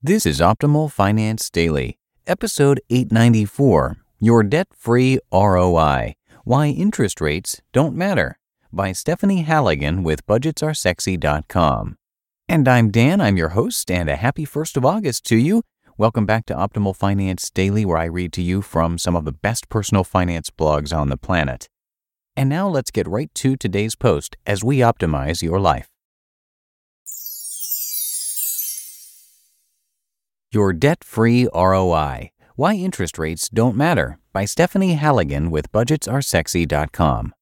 This is Optimal Finance Daily, episode 894 Your Debt Free ROI Why Interest Rates Don't Matter by Stephanie Halligan with BudgetsAreSexy.com. And I'm Dan, I'm your host, and a happy 1st of August to you. Welcome back to Optimal Finance Daily, where I read to you from some of the best personal finance blogs on the planet. And now let's get right to today's post as we optimize your life. Your Debt Free ROI Why Interest Rates Don't Matter by Stephanie Halligan with BudgetsAreSexy.com.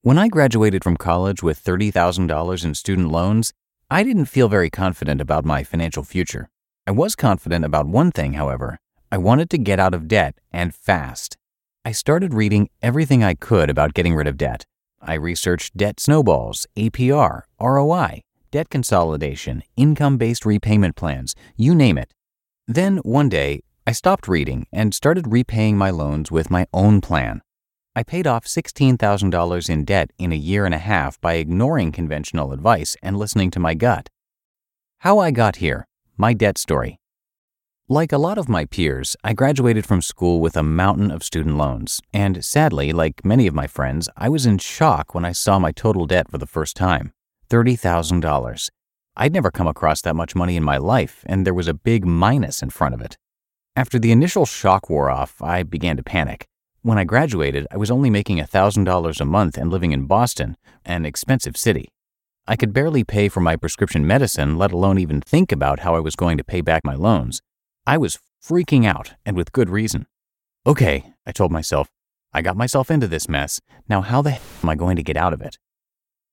When I graduated from college with $30,000 in student loans, I didn't feel very confident about my financial future. I was confident about one thing, however. I wanted to get out of debt and fast. I started reading everything I could about getting rid of debt. I researched debt snowballs, APR, ROI, debt consolidation, income based repayment plans, you name it. Then one day, I stopped reading and started repaying my loans with my own plan. I paid off $16,000 in debt in a year and a half by ignoring conventional advice and listening to my gut. How I got here, my debt story. Like a lot of my peers, I graduated from school with a mountain of student loans, and sadly, like many of my friends, I was in shock when I saw my total debt for the first time. $30,000. I'd never come across that much money in my life, and there was a big minus in front of it. After the initial shock wore off, I began to panic. When I graduated, I was only making $1,000 a month and living in Boston, an expensive city. I could barely pay for my prescription medicine, let alone even think about how I was going to pay back my loans. I was freaking out, and with good reason. Okay, I told myself, I got myself into this mess. Now, how the hell am I going to get out of it?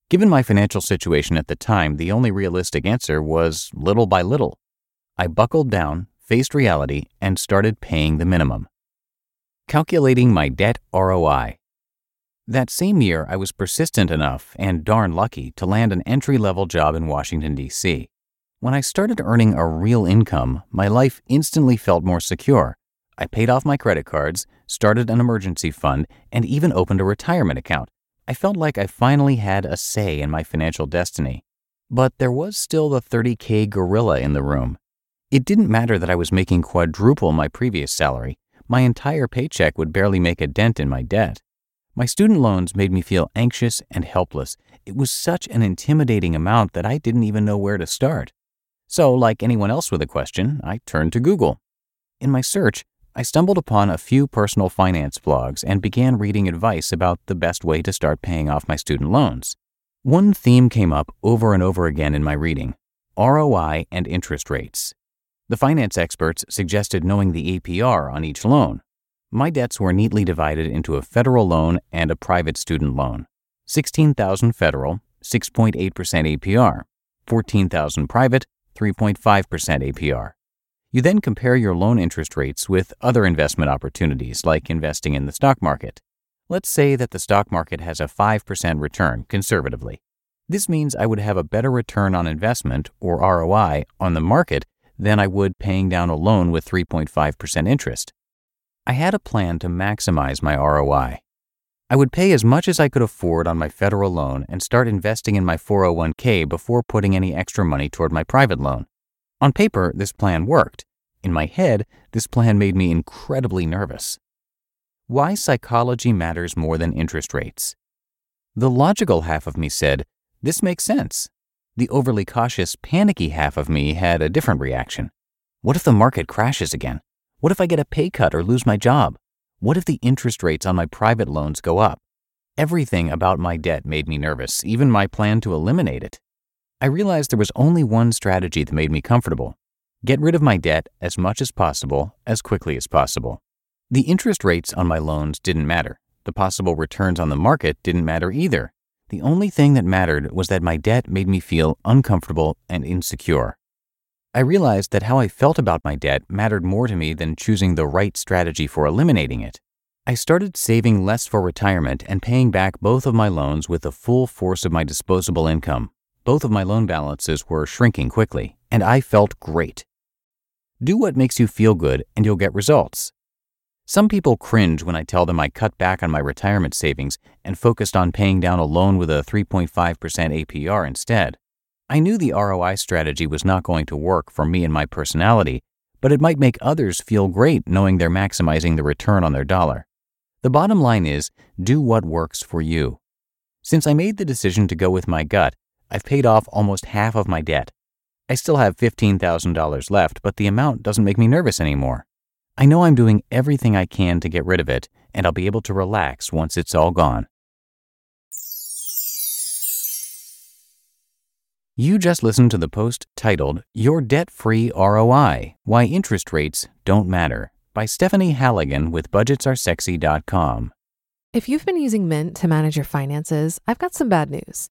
Given my financial situation at the time, the only realistic answer was little by little. I buckled down, faced reality, and started paying the minimum. Calculating my debt ROI. That same year, I was persistent enough and darn lucky to land an entry level job in Washington, D.C. When I started earning a real income, my life instantly felt more secure. I paid off my credit cards, started an emergency fund, and even opened a retirement account I felt like I finally had a say in my financial destiny. But there was still the 30K gorilla in the room. It didn't matter that I was making quadruple my previous salary. My entire paycheck would barely make a dent in my debt. My student loans made me feel anxious and helpless. It was such an intimidating amount that I didn't even know where to start. So, like anyone else with a question, I turned to Google. In my search, I stumbled upon a few personal finance blogs and began reading advice about the best way to start paying off my student loans. One theme came up over and over again in my reading ROI and interest rates. The finance experts suggested knowing the APR on each loan. My debts were neatly divided into a federal loan and a private student loan 16,000 federal, 6.8% APR, 14,000 private, 3.5% APR. You then compare your loan interest rates with other investment opportunities like investing in the stock market. Let's say that the stock market has a 5% return conservatively. This means I would have a better return on investment, or ROI, on the market than I would paying down a loan with 3.5% interest. I had a plan to maximize my ROI. I would pay as much as I could afford on my federal loan and start investing in my 401k before putting any extra money toward my private loan. On paper, this plan worked. In my head, this plan made me incredibly nervous. Why psychology matters more than interest rates. The logical half of me said, This makes sense. The overly cautious, panicky half of me had a different reaction. What if the market crashes again? What if I get a pay cut or lose my job? What if the interest rates on my private loans go up? Everything about my debt made me nervous, even my plan to eliminate it. I realized there was only one strategy that made me comfortable get rid of my debt as much as possible, as quickly as possible. The interest rates on my loans didn't matter. The possible returns on the market didn't matter either. The only thing that mattered was that my debt made me feel uncomfortable and insecure. I realized that how I felt about my debt mattered more to me than choosing the right strategy for eliminating it. I started saving less for retirement and paying back both of my loans with the full force of my disposable income. Both of my loan balances were shrinking quickly, and I felt great. Do what makes you feel good, and you'll get results. Some people cringe when I tell them I cut back on my retirement savings and focused on paying down a loan with a 3.5% APR instead. I knew the ROI strategy was not going to work for me and my personality, but it might make others feel great knowing they're maximizing the return on their dollar. The bottom line is do what works for you. Since I made the decision to go with my gut, I've paid off almost half of my debt. I still have $15,000 left, but the amount doesn't make me nervous anymore. I know I'm doing everything I can to get rid of it, and I'll be able to relax once it's all gone. You just listened to the post titled Your Debt Free ROI Why Interest Rates Don't Matter by Stephanie Halligan with BudgetsAreSexy.com. If you've been using Mint to manage your finances, I've got some bad news.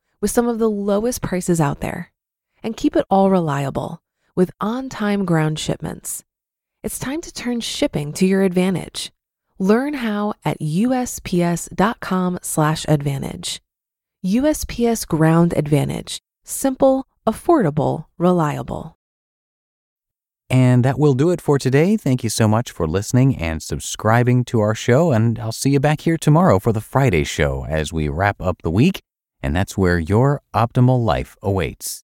with some of the lowest prices out there. And keep it all reliable with on time ground shipments. It's time to turn shipping to your advantage. Learn how at usps.com/advantage. USPS Ground Advantage: simple, affordable, reliable. And that will do it for today. Thank you so much for listening and subscribing to our show. And I'll see you back here tomorrow for the Friday show as we wrap up the week. And that's where your optimal life awaits.